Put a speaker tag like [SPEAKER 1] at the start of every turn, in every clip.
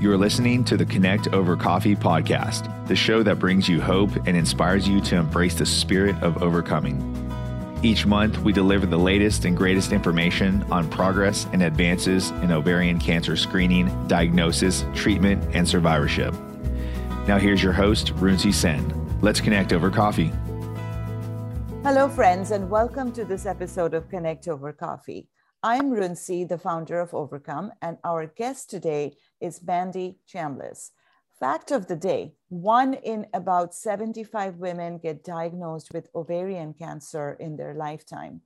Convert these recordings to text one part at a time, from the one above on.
[SPEAKER 1] You are listening to the Connect Over Coffee podcast, the show that brings you hope and inspires you to embrace the spirit of overcoming. Each month, we deliver the latest and greatest information on progress and advances in ovarian cancer screening, diagnosis, treatment, and survivorship. Now, here's your host, Runcie Sen. Let's connect over coffee.
[SPEAKER 2] Hello, friends, and welcome to this episode of Connect Over Coffee. I'm Runcie, the founder of OVARCOME, and our guest today is Mandi Chambliss. Fact of the day one in about 75 women get diagnosed with ovarian cancer in their lifetime.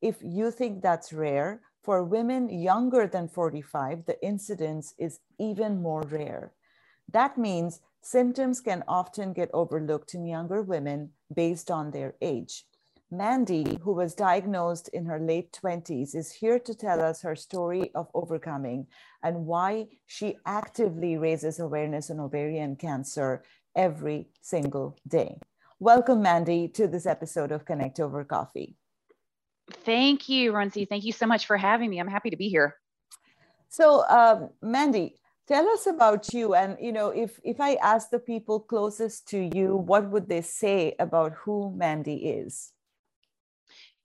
[SPEAKER 2] If you think that's rare, for women younger than 45, the incidence is even more rare. That means symptoms can often get overlooked in younger women based on their age. Mandi, who was diagnosed in her late 20s, is here to tell us her story of overcoming and why she actively raises awareness on ovarian cancer every single day. Welcome, Mandi, to this episode of Connect Over Coffee.
[SPEAKER 3] Thank you, Runcie. Thank you so much for having me. I'm happy to be here.
[SPEAKER 2] So, um, Mandi, tell us about you and you know if if i ask the people closest to you what would they say about who mandi is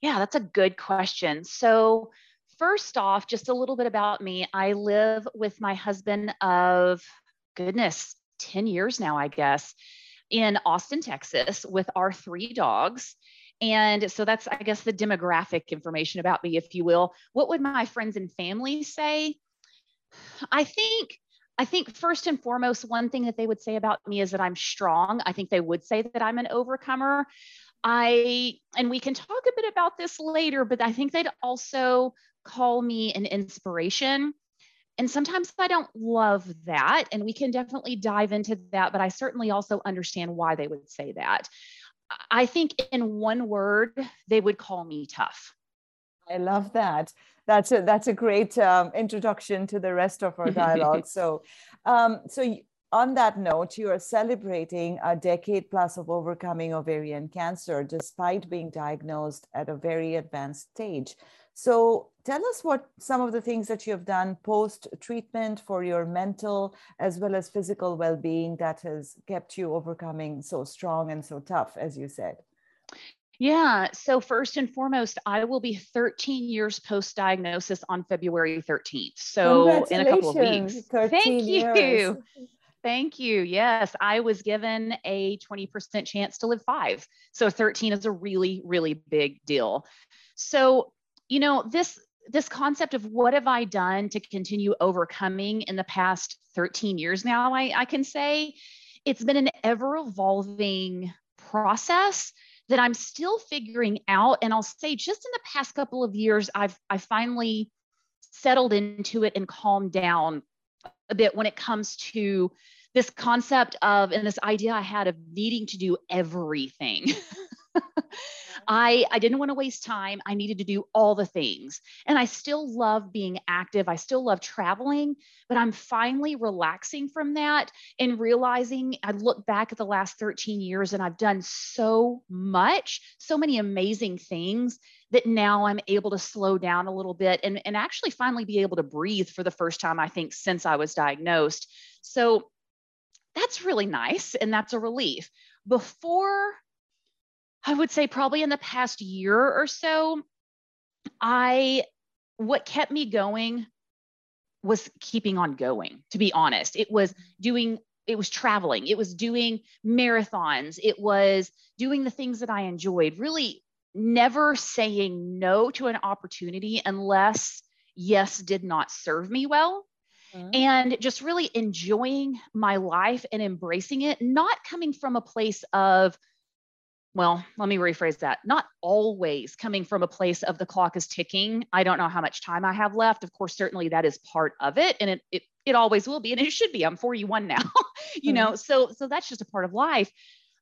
[SPEAKER 3] yeah, that's a good question. So, first off, just a little bit about me. I live with my husband of goodness, 10 years now, I guess, in Austin, Texas, with our three dogs. And so that's, I guess, the demographic information about me, if you will. What would my friends and family say? I think I think first and foremost, one thing that they would say about me is that I'm strong. I think they would say that I'm an overcomer. I, and we can talk a bit about this later, but I think they'd also call me an inspiration. And sometimes I don't love that. And we can definitely dive into that, but I certainly also understand why they would say that. I think in one word, they would call me tough.
[SPEAKER 2] I love that. That's a that's a great um, introduction to the rest of our dialogue. so, um, so on that note, you are celebrating a decade plus of overcoming ovarian cancer despite being diagnosed at a very advanced stage. So, tell us what some of the things that you have done post treatment for your mental as well as physical well being that has kept you overcoming so strong and so tough, as you said.
[SPEAKER 3] Yeah. So, first and foremost, I will be 13 years post diagnosis on February 13th. So, in a couple of weeks. Thank years. you. Thank you. Yes, I was given a 20% chance to live five. So 13 is a really, really big deal. So, you know, this this concept of what have I done to continue overcoming in the past 13 years now, I, I can say it's been an ever evolving process that I'm still figuring out. And I'll say just in the past couple of years, I've I finally settled into it and calmed down a bit when it comes to this concept of and this idea I had of needing to do everything. I, I didn't want to waste time. I needed to do all the things. And I still love being active. I still love traveling, but I'm finally relaxing from that and realizing I look back at the last 13 years and I've done so much, so many amazing things that now I'm able to slow down a little bit and, and actually finally be able to breathe for the first time, I think, since I was diagnosed. So that's really nice and that's a relief. Before, I would say probably in the past year or so, I, what kept me going was keeping on going, to be honest. It was doing, it was traveling, it was doing marathons, it was doing the things that I enjoyed, really never saying no to an opportunity unless yes did not serve me well mm-hmm. and just really enjoying my life and embracing it, not coming from a place of, well, let me rephrase that. Not always coming from a place of the clock is ticking. I don't know how much time I have left. Of course, certainly that is part of it. And it, it, it always will be. And it should be. I'm 41 now, you mm-hmm. know, so, so that's just a part of life.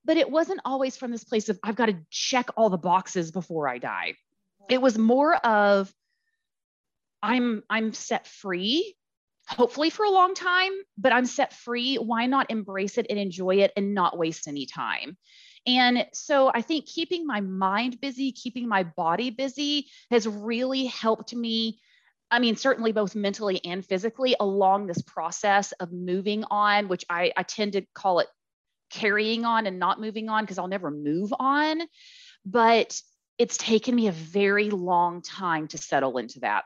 [SPEAKER 3] But it wasn't always from this place of, I've got to check all the boxes before I die. It was more of, I'm, I'm set free hopefully for a long time, but I'm set free. Why not embrace it and enjoy it and not waste any time? And so I think keeping my mind busy, keeping my body busy has really helped me I mean, certainly both mentally and physically along this process of moving on, which I, I tend to call it carrying on and not moving on because I'll never move on. But it's taken me a very long time to settle into that.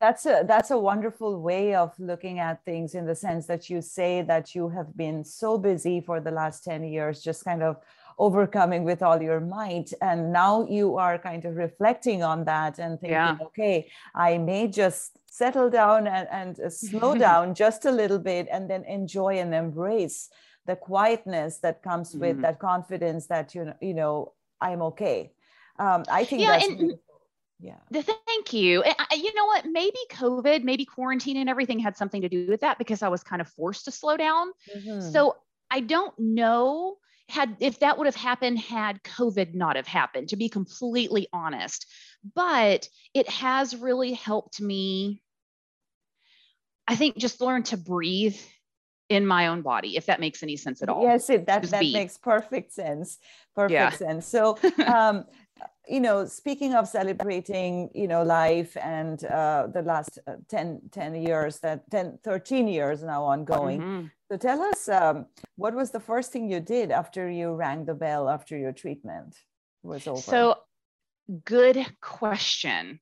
[SPEAKER 2] That's a that's a wonderful way of looking at things in the sense that you say that you have been so busy for the last 10 years, just kind of overcoming with all your might. And now you are kind of reflecting on that and thinking, yeah. okay, I may just settle down and, and uh, slow down just a little bit and then enjoy and embrace the quietness that comes with mm-hmm. that confidence that you know, you know, I'm okay. Um, I think yeah, that's and,
[SPEAKER 3] yeah. Thank you. And I, you know what? Maybe COVID, maybe quarantine and everything had something to do with that because I was kind of forced to slow down. Mm-hmm. So I don't know had if that would have happened had covid not have happened to be completely honest but it has really helped me i think just learn to breathe in my own body if that makes any sense at all
[SPEAKER 2] yes it, that, that makes perfect sense perfect yeah. sense so um you know speaking of celebrating you know life and uh, the last uh, 10 10 years that 10 13 years now ongoing mm-hmm. so tell us um, what was the first thing you did after you rang the bell after your treatment was over
[SPEAKER 3] so good question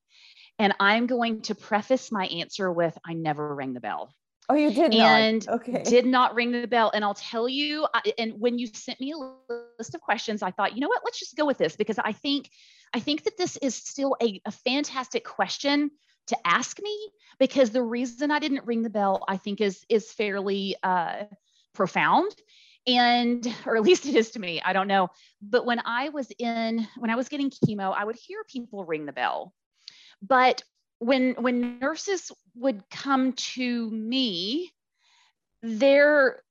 [SPEAKER 3] and i'm going to preface my answer with i never rang the bell
[SPEAKER 2] Oh, you did
[SPEAKER 3] and
[SPEAKER 2] not. Okay.
[SPEAKER 3] Did not ring the bell. And I'll tell you, I, and when you sent me a list of questions, I thought, you know what, let's just go with this because I think, I think that this is still a, a fantastic question to ask me because the reason I didn't ring the bell, I think is, is fairly uh, profound. And or at least it is to me i don't know. But when i was in when i was getting chemo i would hear people ring the bell. But when when nurses would come to me their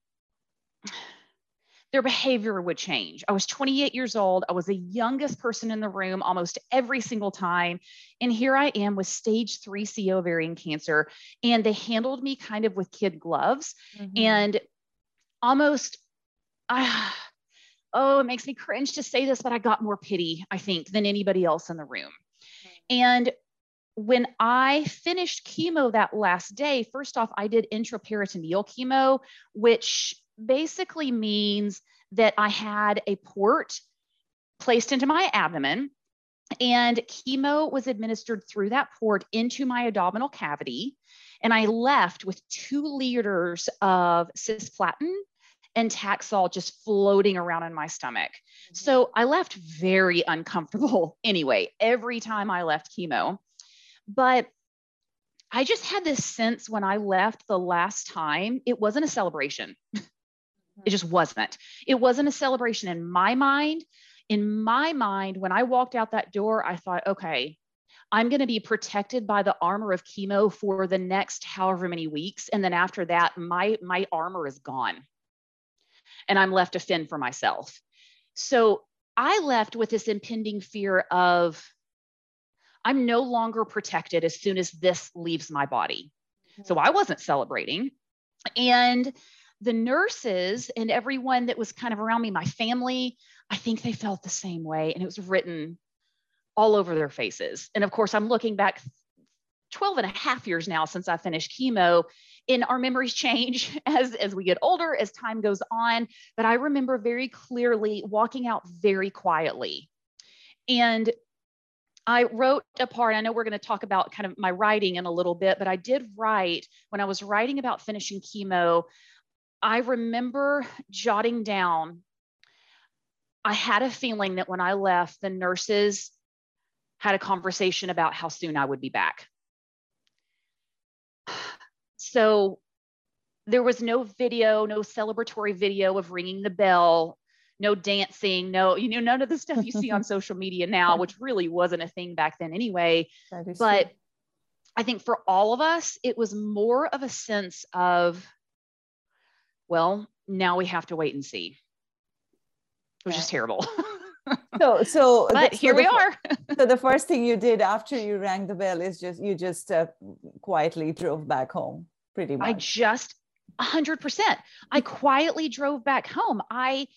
[SPEAKER 3] their behavior would change. I was 28 years old. I was the youngest person in the room almost every single time. And here I am with stage 3C ovarian cancer. And they handled me kind of with kid gloves mm-hmm. and almost, uh, oh, it makes me cringe to say this, but I got more pity, I think, than anybody else in the room. And when I finished chemo that last day, first off, I did intraperitoneal chemo, which basically means that I had a port placed into my abdomen and chemo was administered through that port into my abdominal cavity. And I left with two liters of cisplatin and Taxol just floating around in my stomach. Mm-hmm. So I left very uncomfortable anyway, every time I left chemo. But I just had this sense when I left the last time, it wasn't a celebration. it just wasn't. It wasn't a celebration in my mind. In my mind, when I walked out that door, I thought, okay, I'm going to be protected by the armor of chemo for the next however many weeks. And then after that, my, my armor is gone. And I'm left to fend for myself. So I left with this impending fear of I'm no longer protected as soon as this leaves my body. So I wasn't celebrating. And the nurses and everyone that was kind of around me, my family, I think they felt the same way. And it was written all over their faces. And of course, I'm looking back 12 and a half years now since I finished chemo. And our memories change as, as we get older, as time goes on. But I remember very clearly walking out very quietly. And I wrote a part. I know we're going to talk about kind of my writing in a little bit, but I did write when I was writing about finishing chemo. I remember jotting down, I had a feeling that when I left, the nurses had a conversation about how soon I would be back. So there was no video, no celebratory video of ringing the bell no dancing, no, you know, none of the stuff you see on social media now, which really wasn't a thing back then anyway. But true. I think for all of us, it was more of a sense of, well, now we have to wait and see. It was yeah. just terrible.
[SPEAKER 2] so, so,
[SPEAKER 3] but
[SPEAKER 2] the,
[SPEAKER 3] here
[SPEAKER 2] so
[SPEAKER 3] we are.
[SPEAKER 2] so the first thing you did after you rang the bell is just you just uh, quietly drove back home, pretty much.
[SPEAKER 3] I just 100%. I quietly drove back home. I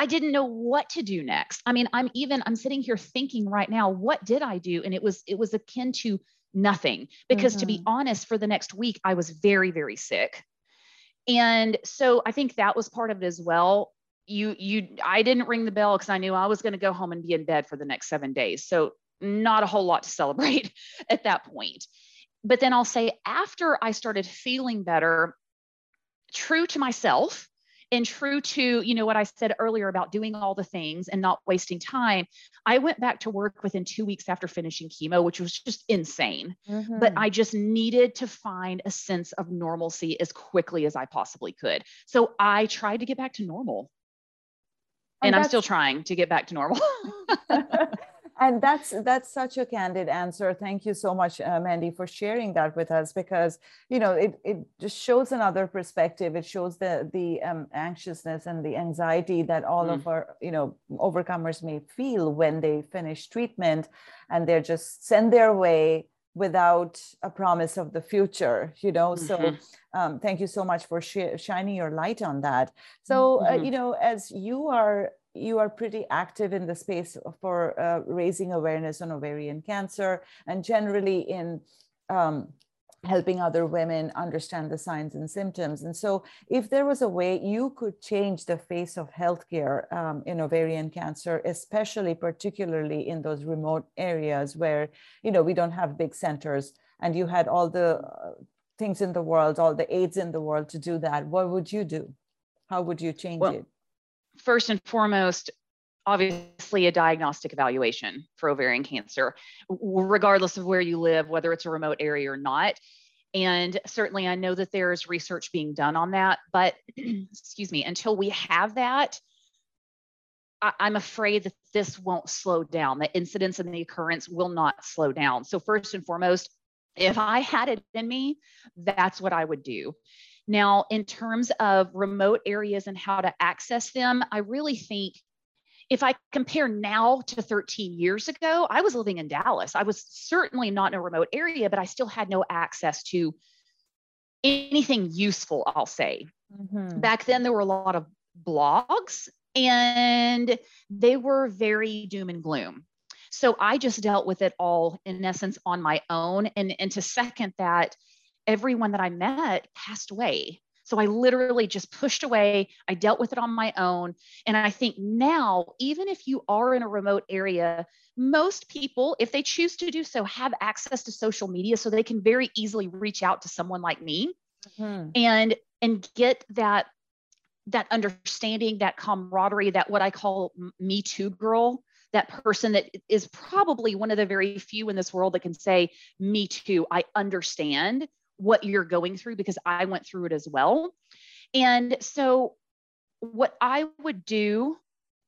[SPEAKER 3] I didn't know what to do next. I mean, I'm even I'm sitting here thinking right now, what did I do? And it was it was akin to nothing. Because mm-hmm. to be mm-hmm. honest, for the next week, I was very, very sick. And so I think that was part of it as well. You, you, I didn't ring the bell because I knew I was going to go home and be in bed for the next seven days. So not a whole lot to celebrate at that point. But then I'll say after I started feeling better, true to myself, and true to you know what i said earlier about doing all the things and not wasting time i went back to work within two weeks after finishing chemo which was just insane. Mm-hmm. but i just needed to find a sense of normalcy as quickly as i possibly could. So i tried to get back to normal. And, and i'm still trying to get back to normal
[SPEAKER 2] and that's that's such a candid answer thank you so much uh, mandi for sharing that with us because you know it, it just shows another perspective it shows the the um, anxiousness and the anxiety that all mm. of our you know overcomers may feel when they finish treatment and they're just sent their way without a promise of the future you know mm-hmm. so um, thank you so much for sh- shining your light on that so uh, mm-hmm. uh, you know as you are you are pretty active in the space for uh, raising awareness on ovarian cancer and generally in um, helping other women understand the signs and symptoms. And so, if there was a way you could change the face of healthcare um, in ovarian cancer, especially particularly in those remote areas where you know we don't have big centers, and you had all the uh, things in the world, all the aids in the world to do that, what would you do? How would you change well, it?
[SPEAKER 3] First and foremost, obviously a diagnostic evaluation for ovarian cancer, regardless of where you live, whether it's a remote area or not. And certainly, I know that there's research being done on that, but excuse me, until we have that, I, am afraid that this won't slow down. The incidence and the occurrence will not slow down. So, first and foremost, if I had it in me, that's what I would do. Now, in terms of remote areas and how to access them, I really think if I compare now to 13 years ago, I was living in Dallas. I was certainly not in a remote area, but I still had no access to anything useful, I'll say. Mm-hmm. Back then, there were a lot of blogs and they were very doom and gloom. So I just dealt with it all in essence on my own. And, and to second that, everyone that I met passed away. So I literally just pushed away. I dealt with it on my own. And I think now, even if you are in a remote area, most people, if they choose to do so, have access to social media so they can very easily reach out to someone like me mm-hmm. and and get that that understanding, that camaraderie, that what I call me too girl, that person that is probably one of the very few in this world that can say, me too, I understand what you're going through because I went through it as well. And so, what I would do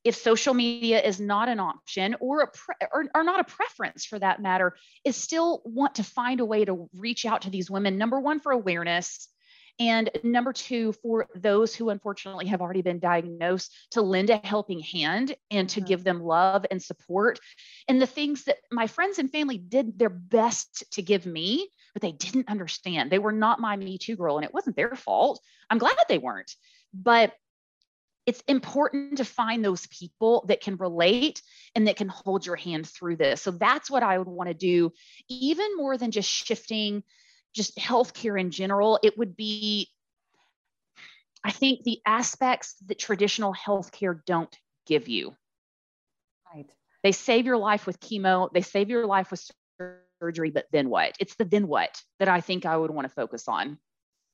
[SPEAKER 3] if social media is not an option or a pre- or, or not a preference for that matter is still want to find a way to reach out to these women number one for awareness and number two, for those who unfortunately have already been diagnosed, to lend a helping hand and to mm-hmm. give them love and support. And the things that my friends and family did their best to give me, but they didn't understand. They were not my Me Too girl, and it wasn't their fault. I'm glad they weren't. But it's important to find those people that can relate and that can hold your hand through this. So that's what I would want to do, even more than just shifting just healthcare in general, it would be, I think, the aspects that traditional healthcare don't give you. Right. They save your life with chemo, they save your life with surgery, but then what? It's the then what that I think I would want to focus on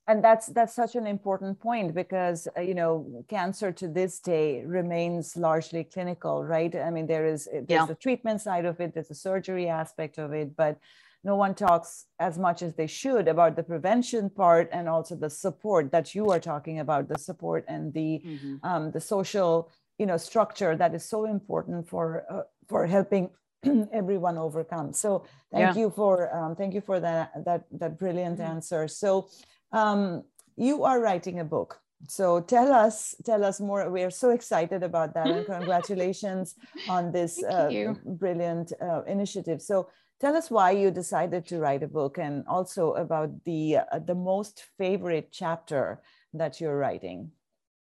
[SPEAKER 2] and that's that's such an important point because uh, you know cancer to this day remains largely clinical right i mean there is there's yeah. the treatment side of it there's a surgery aspect of it but no one talks as much as they should about the prevention part and also the support that you are talking about the support and the mm-hmm. um, the social you know structure that is so important for uh, for helping everyone overcome so thank yeah. you for um, thank you for that that that brilliant mm-hmm. answer so um, you are writing a book so tell us tell us more we're so excited about that and congratulations on this uh, brilliant uh, initiative so Tell us why you decided to write a book and also about the, uh, the most favorite chapter that you're writing.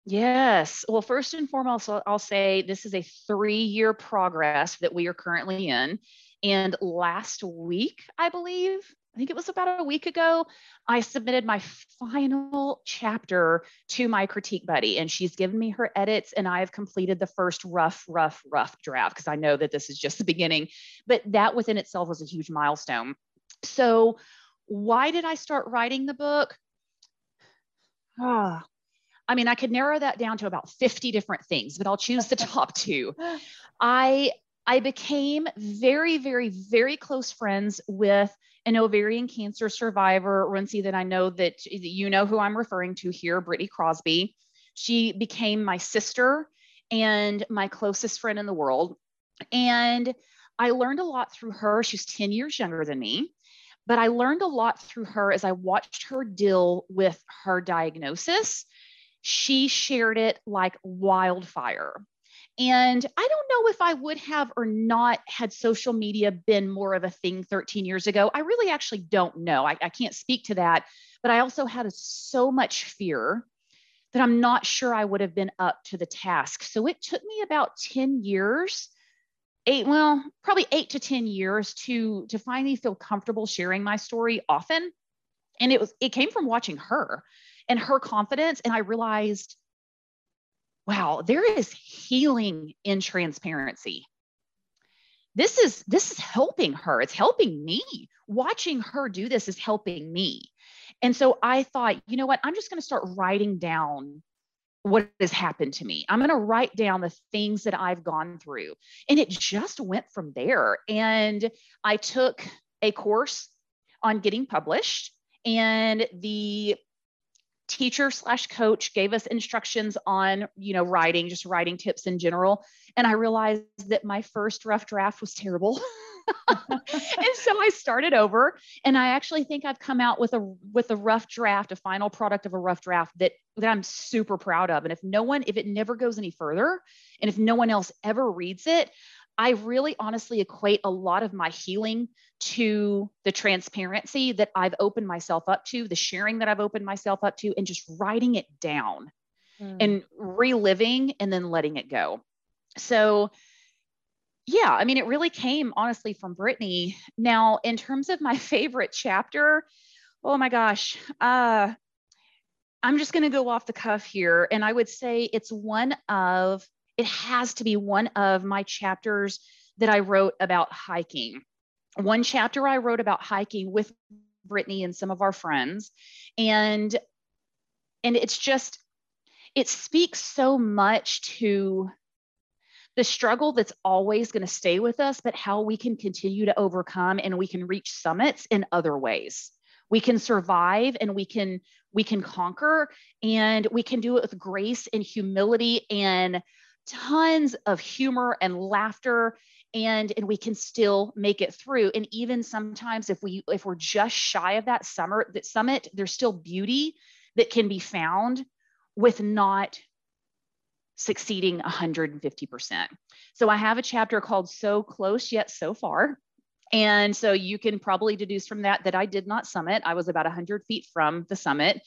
[SPEAKER 3] Yes. Well, first and foremost, I'll say this is a three year progress that we are currently in. And last week, I believe, I think it was about a week ago, I submitted my final chapter to my critique buddy, and she's given me her edits, and I have completed the first rough, rough, rough draft because I know that this is just the beginning. But that within itself was a huge milestone. So, why did I start writing the book? Ah, I mean, I could narrow that down to about 50 different things, but I'll choose the top two. I I became very, very, very close friends with an ovarian cancer survivor, Runcie, that I know that you know who I'm referring to here, Brittany Crosby. She became my sister and my closest friend in the world. And I learned a lot through her. She's 10 years younger than me, but I learned a lot through her as I watched her deal with her diagnosis she shared it like wildfire. And I don't know if I would have or not had social media been more of a thing 13 years ago. I really actually don't know. I, I can't speak to that. But I also had a, so much fear that I'm not sure I would have been up to the task. So it took me about 10 years, eight, well, probably eight to 10 years to, to finally feel comfortable sharing my story often. And it was, it came from watching her and her confidence. And I realized, wow, there is healing in transparency. This is this is helping her. It's helping me. Watching her do this is helping me. And so I thought, you know what? I'm just going to start writing down what has happened to me. I'm going to write down the things that I've gone through. And it just went from there. And I took a course on getting published. And the teacher slash coach gave us instructions on you know writing just writing tips in general. And i realized that my first rough draft was terrible. And so i started over. And i actually think i've come out with a with a rough draft a final product of a rough draft that that i'm super proud of. And if no one if it never goes any further and if no one else ever reads it I really honestly equate a lot of my healing to the transparency that I've opened myself up to, the sharing that I've opened myself up to, and just writing it down mm. and reliving and then letting it go. So, yeah, I mean, it really came honestly from Brittany. Now, in terms of my favorite chapter, oh my gosh, uh, I'm just going to go off the cuff here. And I would say it's one of it has to be one of my chapters that I wrote about hiking. One chapter I wrote about hiking with Brittany and some of our friends. And and it's just it speaks so much to the struggle that's always going to stay with us, but how we can continue to overcome and we can reach summits in other ways. We can survive and we can we can conquer and we can do it with grace and humility and tons of humor and laughter and and we can still make it through. And even sometimes if we if we're just shy of that summer that summit there's still beauty that can be found with not succeeding 150% so i have a chapter called so close yet so far. And so you can probably deduce from that that i did not summit. I was about 100 feet from the summit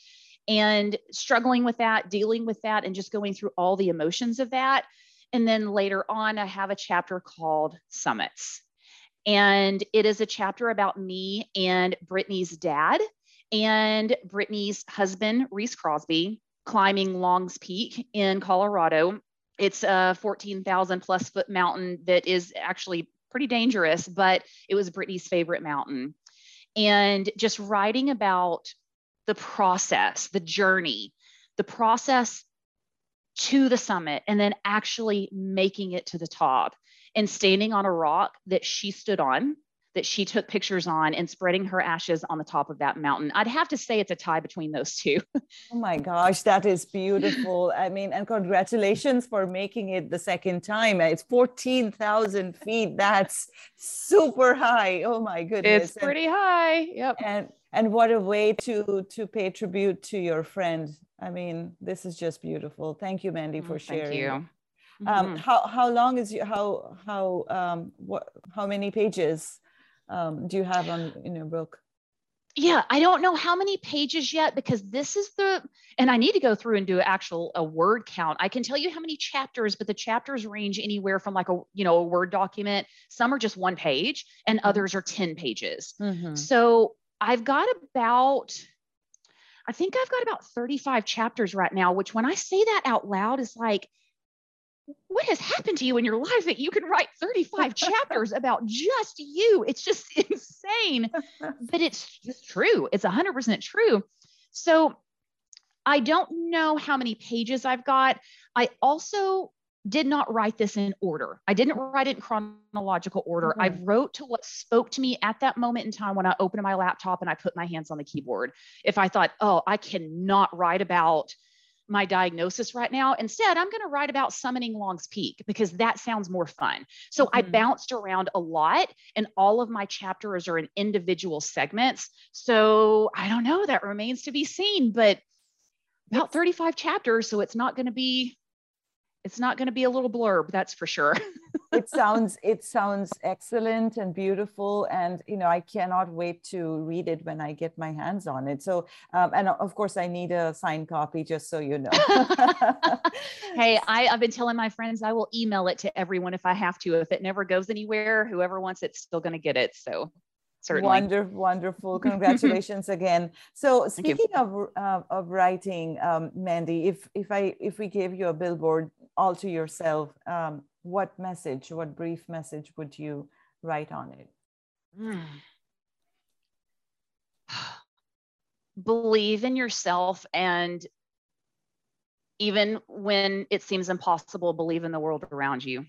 [SPEAKER 3] and struggling with that, dealing with that, and just going through all the emotions of that. And then later on, I have a chapter called Summits. And it is a chapter about me and Brittany's dad and Brittany's husband, Reese Crosby, climbing Long's Peak in Colorado. It's a 14,000 plus foot mountain that is actually pretty dangerous, but it was Brittany's favorite mountain. And just writing about the process, the journey, the process to the summit, and then actually making it to the top and standing on a rock that she stood on, that she took pictures on, and spreading her ashes on the top of that mountain. I'd have to say it's a tie between those two.
[SPEAKER 2] oh my gosh, that is beautiful. I mean, and congratulations for making it the second time. It's 14,000 feet. That's super high. Oh my goodness.
[SPEAKER 3] It's pretty and, high. Yep.
[SPEAKER 2] And and what a way to to pay tribute to your friend i mean this is just beautiful thank you mandi for sharing
[SPEAKER 3] thank you
[SPEAKER 2] um, mm-hmm. how how long is you how how um what how many pages um do you have on in your book
[SPEAKER 3] yeah, I don't know how many pages yet because this is the, and I need to go through and do actual a word count. I can tell you how many chapters, but the chapters range anywhere from like a, you know, a word document. Some are just one page and mm-hmm. others are 10 pages. Mm-hmm. So I've got about, I think I've got about 35 chapters right now, which when I say that out loud is like, what has happened to you in your life that you can write 35 chapters about just you? It's just insane, but it's just true. It's 100% true. So I don't know how many pages I've got. I also did not write this in order. I didn't write it in chronological order. Mm-hmm. I wrote to what spoke to me at that moment in time when I opened my laptop and I put my hands on the keyboard. If I thought, oh, I cannot write about my diagnosis right now. Instead, I'm going to write about summoning Long's Peak because that sounds more fun. So mm-hmm. I bounced around a lot, and all of my chapters are in individual segments. So I don't know, that remains to be seen, but about 35 chapters. So it's not going to be it's not going to be a little blurb that's for sure
[SPEAKER 2] it sounds it sounds excellent and beautiful and you know i cannot wait to read it when i get my hands on it so um, and of course i need a signed copy just so you know
[SPEAKER 3] hey I, i've been telling my friends i will email it to everyone if i have to if it never goes anywhere whoever wants it's still going to get it so certainly.
[SPEAKER 2] Wonderful, wonderful. Congratulations again. So speaking of, uh, of writing, um, Mandi, if, if I, if we gave you a billboard all to yourself, um, what message, what brief message would you write on it? Mm.
[SPEAKER 3] Believe in yourself and even when it seems impossible, believe in the world around you.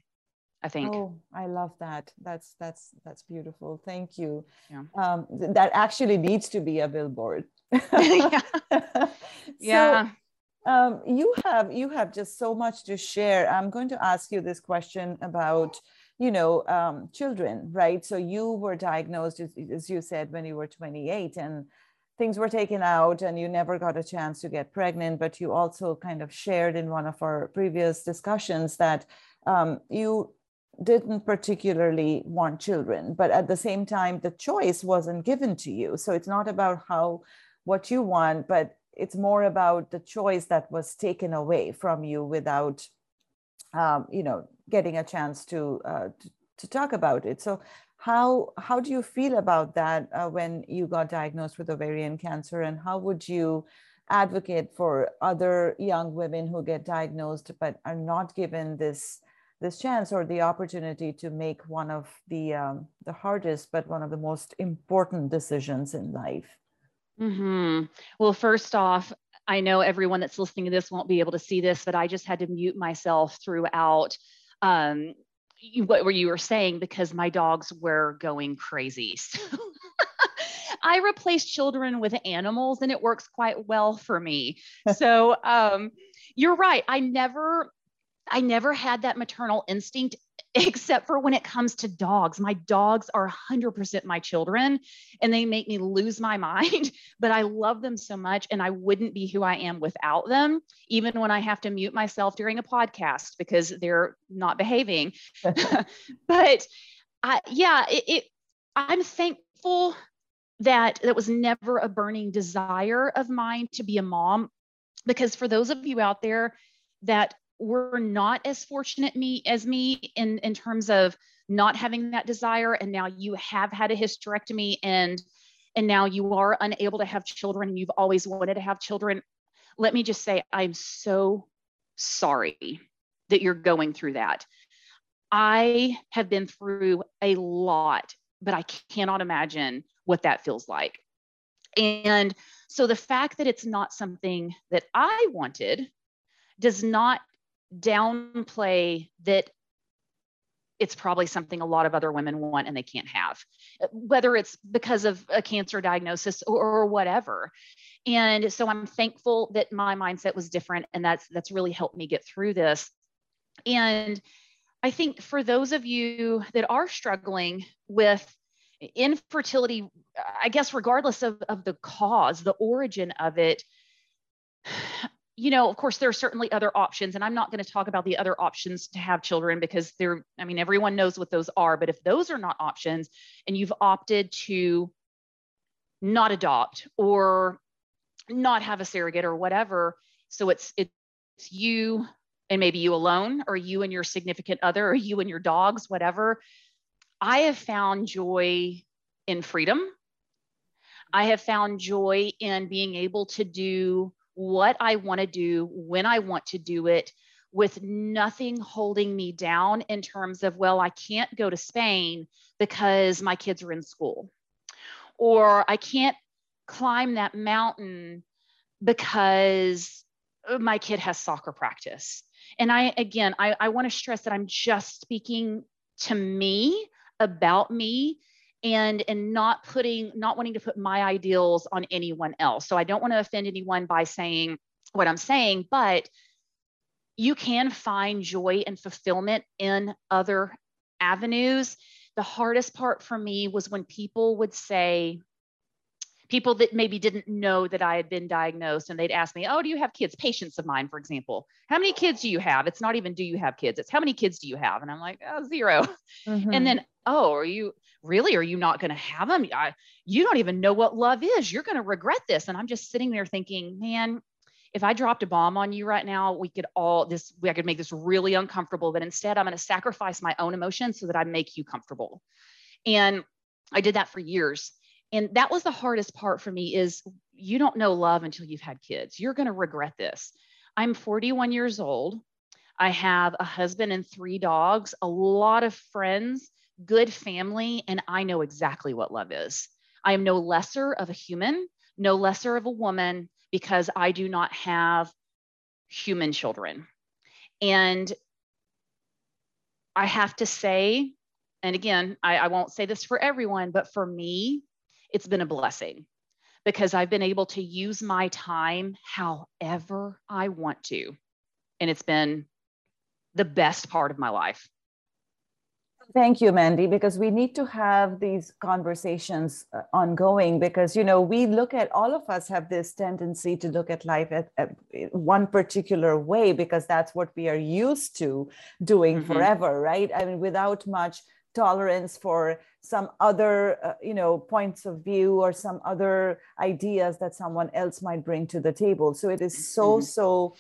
[SPEAKER 3] I think.
[SPEAKER 2] Oh, I love that. That's that's that's beautiful. Thank you. Yeah. Um, th- that actually needs to be a billboard.
[SPEAKER 3] yeah. yeah.
[SPEAKER 2] Um, you have you have just so much to share. I'm going to ask you this question about you know um, children, right? So you were diagnosed, as, you said, when you were 28, and things were taken out, and you never got a chance to get pregnant. But you also kind of shared in one of our previous discussions that um, you didn't particularly want children but at the same time the choice wasn't given to you so it's not about how what you want but it's more about the choice that was taken away from you without um, you know getting a chance to, uh, to, to talk about it. So how how do you feel about that uh, when you got diagnosed with ovarian cancer? And how would you advocate for other young women who get diagnosed but are not given this this chance or the opportunity to make one of the um, the hardest but one of the most important decisions in life
[SPEAKER 3] mm-hmm. well first off i know everyone that's listening to this won't be able to see this but i just had to mute myself throughout um, what were you were saying because my dogs were going crazy so I replace children with animals and it works quite well for me. so um, you're right. I never I never had that maternal instinct except for when it comes to dogs. My dogs are 100% my children and they make me lose my mind, but I love them so much and I wouldn't be who I am without them, even when I have to mute myself during a podcast because they're not behaving. but I, yeah, it, it, I'm thankful that that was never a burning desire of mine to be a mom because for those of you out there that were not as fortunate me as me in in terms of not having that desire and now you have had a hysterectomy and and now you are unable to have children and you've always wanted to have children. Let me just say i'm so sorry that you're going through that. I have been through a lot but i cannot imagine what that feels like. And so the fact that it's not something that i wanted does not downplay that it's probably something a lot of other women want and they can't have, whether it's because of a cancer diagnosis or, whatever. And so I'm thankful that my mindset was different, and that's that's really helped me get through this. And I think for those of you that are struggling with infertility, I guess regardless of, of the cause, the origin of it, you know, of course, there are certainly other options, and I'm not going to talk about the other options to have children because they're, I mean, everyone knows what those are. But if those are not options and you've opted to not adopt or not have a surrogate or whatever. So it's it's you and maybe you alone or you and your significant other or you and your dogs, whatever. I have found joy in freedom. I have found joy in being able to do what I want to do when I want to do it with nothing holding me down in terms of, well, I can't go to Spain because my kids are in school, or I can't climb that mountain because my kid has soccer practice. And I, again, I, I want to stress that I'm just speaking to me about me and and not putting not wanting to put my ideals on anyone else. So i don't want to offend anyone by saying what i'm saying but you can find joy and fulfillment in other avenues. The hardest part for me was when people would say people that maybe didn't know that I had been diagnosed and they'd ask me, Oh, do you have kids? Patients of mine, for example, how many kids do you have? It's not even do you have kids? It's how many kids do you have? And I'm like, oh, 0 mm-hmm. And then, oh, are you really, are you not going to have them? I, you don't even know what love is. You're going to regret this. And I'm just sitting there thinking, man, if I dropped a bomb on you right now, we could all this, I could make this really uncomfortable, but instead I'm going to sacrifice my own emotions so that I make you comfortable. And I did that for years. And that was the hardest part for me is you don't know love until you've had kids. You're going to regret this. I'm 41 years old. I have a husband and three dogs, a lot of friends, good family, and I know exactly what love is. I am no lesser of a human, no lesser of a woman because I do not have human children. And I have to say, and again, I, I, won't say this for everyone, but for me, it's been a blessing because I've been able to use my time however I want to. And it's been the best part of my life.
[SPEAKER 2] Thank you, Mandi, because we need to have these conversations uh, ongoing because, you know, we look at all of us have this tendency to look at life at, at one particular way because that's what we are used to doing mm-hmm. forever, right? I mean, without much tolerance for some other uh, you know points of view or some other ideas that someone else might bring to the table so it is so mm-hmm. so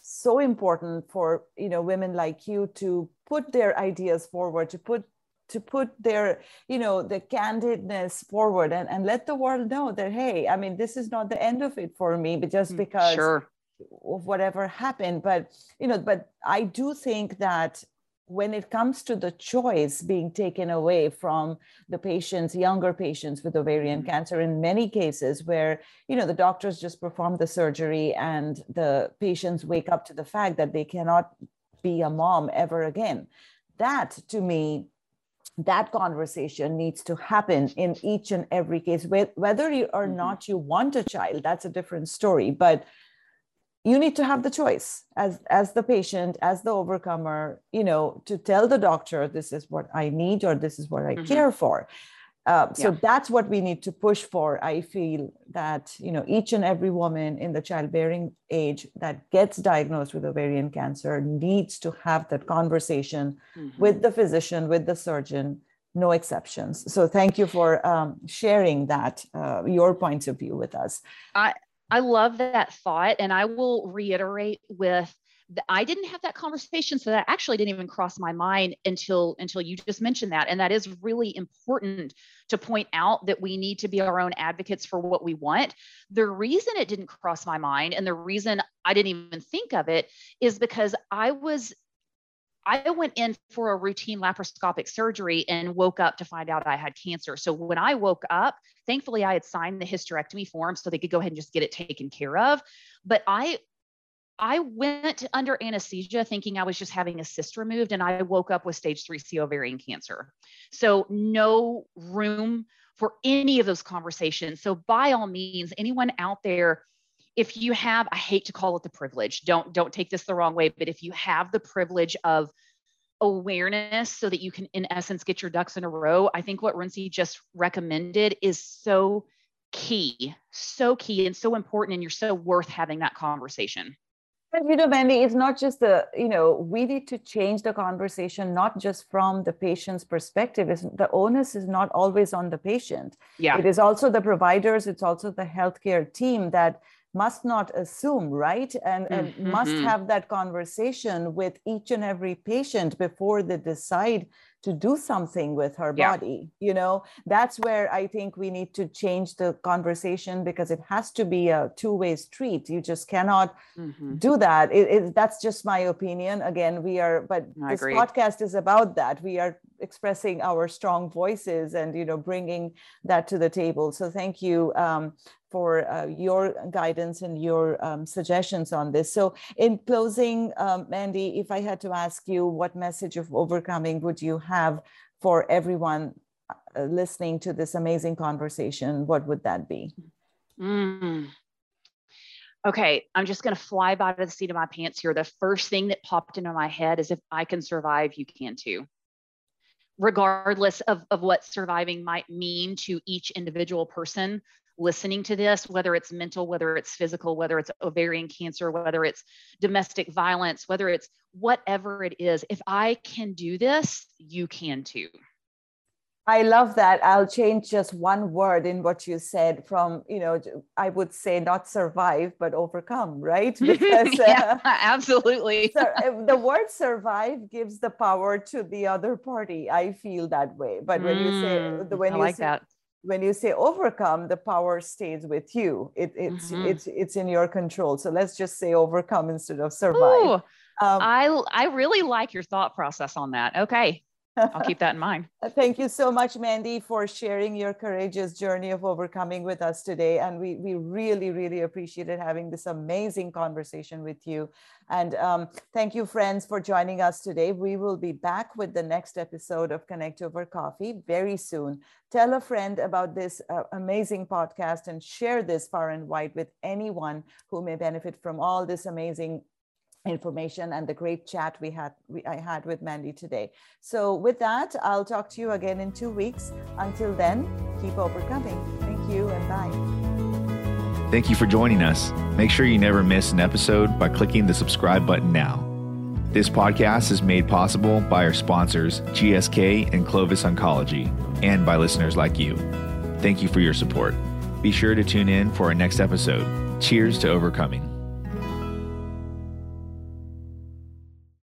[SPEAKER 2] so important for you know women like you to put their ideas forward to put to put their you know the candidness forward and, and let the world know that hey i mean this is not the end of it for me but just mm, because sure. of whatever happened but you know but i do think that when it comes to the choice being taken away from the patients younger patients with ovarian mm-hmm. cancer in many cases where you know the doctors just perform the surgery and the patients wake up to the fact that they cannot be a mom ever again that to me that conversation needs to happen in each and every case whether you or mm-hmm. not you want a child that's a different story but you need to have the choice as as the patient as the overcomer you know to tell the doctor this is what i need or this is what i mm-hmm. care for uh, so yeah. that's what we need to push for i feel that you know each and every woman in the childbearing age that gets diagnosed with ovarian cancer needs to have that conversation mm-hmm. with the physician with the surgeon no exceptions so thank you for um, sharing that uh, your points of view with us
[SPEAKER 3] I, I love that thought. And I will reiterate with I didn't have that conversation, so that actually didn't even cross my mind until until you just mentioned that. And that is really important to point out that we need to be our own advocates for what we want. The reason it didn't cross my mind and the reason I didn't even think of it is because I was I went in for a routine laparoscopic surgery and woke up to find out I had cancer. So when I woke up, thankfully I had signed the hysterectomy form so they could go ahead and just get it taken care of. But I I went under anesthesia thinking I was just having a cyst removed and I woke up with stage 3C ovarian cancer. So no room for any of those conversations. So by all means anyone out there if you have i hate to call it the privilege don't don't take this the wrong way but if you have the privilege of awareness so that you can in essence get your ducks in a row i think what Runcie just recommended is so key so key and so important and you're so worth having that conversation
[SPEAKER 2] But you know, Mandi, it's not just the, you know, we need to change the conversation, not just from the patient's perspective. It's, the onus is not always on the patient.
[SPEAKER 3] Yeah.
[SPEAKER 2] It is also the providers, it's also the healthcare team that must not assume, right? And, and mm-hmm. must have that conversation with each and every patient before they decide to do something with her yeah. body you know that's where i think we need to change the conversation because it has to be a two-way street you just cannot mm-hmm. do that it, it, that's just my opinion again we are but I this agree. podcast is about that we are expressing our strong voices and you know bringing that to the table so thank you um, for uh, your guidance and your um, suggestions on this. So, in closing, um, Mandi, if I had to ask you, what message of overcoming would you have for everyone uh, listening to this amazing conversation? What would that be?
[SPEAKER 3] Mm. Okay, I'm just going to fly by the seat of my pants here. The first thing that popped into my head is if I can survive, you can too regardless of, of what surviving might mean to each individual person listening to this, whether it's mental, whether it's physical, whether it's ovarian cancer, whether it's domestic violence, whether it's whatever it is, if I can do this, you can too.
[SPEAKER 2] I love that. I'll change just one word in what you said from, you know, I would say not survive, but overcome, right?
[SPEAKER 3] Because yeah, uh, absolutely.
[SPEAKER 2] so uh, the word survive gives the power to the other party. I feel that way. But when mm, you say, mm, when
[SPEAKER 3] I
[SPEAKER 2] you
[SPEAKER 3] like
[SPEAKER 2] say,
[SPEAKER 3] that
[SPEAKER 2] when you say overcome the power stays with you it, it's mm-hmm. it's it's in your control so let's just say overcome instead of survive Ooh,
[SPEAKER 3] um, i i really like your thought process on that okay I'll keep that in mind.
[SPEAKER 2] Thank you so much, Mandi, for sharing your courageous journey of overcoming with us today. And we, we really, really appreciated having this amazing conversation with you. And um, thank you, friends, for joining us today. We will be back with the next episode of Connect Ovar Coffee very soon. Tell a friend about this uh, amazing podcast and share this far and wide with anyone who may benefit from all this amazing information and the great chat we had we, I had with Mandi today. So with that, I'll talk to you again in two weeks. Until then, keep overcoming. Thank you and bye.
[SPEAKER 1] Thank you for joining us. Make sure you never miss an episode by clicking the subscribe button now. This podcast is made possible by our sponsors, GSK and Clovis Oncology, and by listeners like you. Thank you for your support. Be sure to tune in for our next episode. Cheers to overcoming.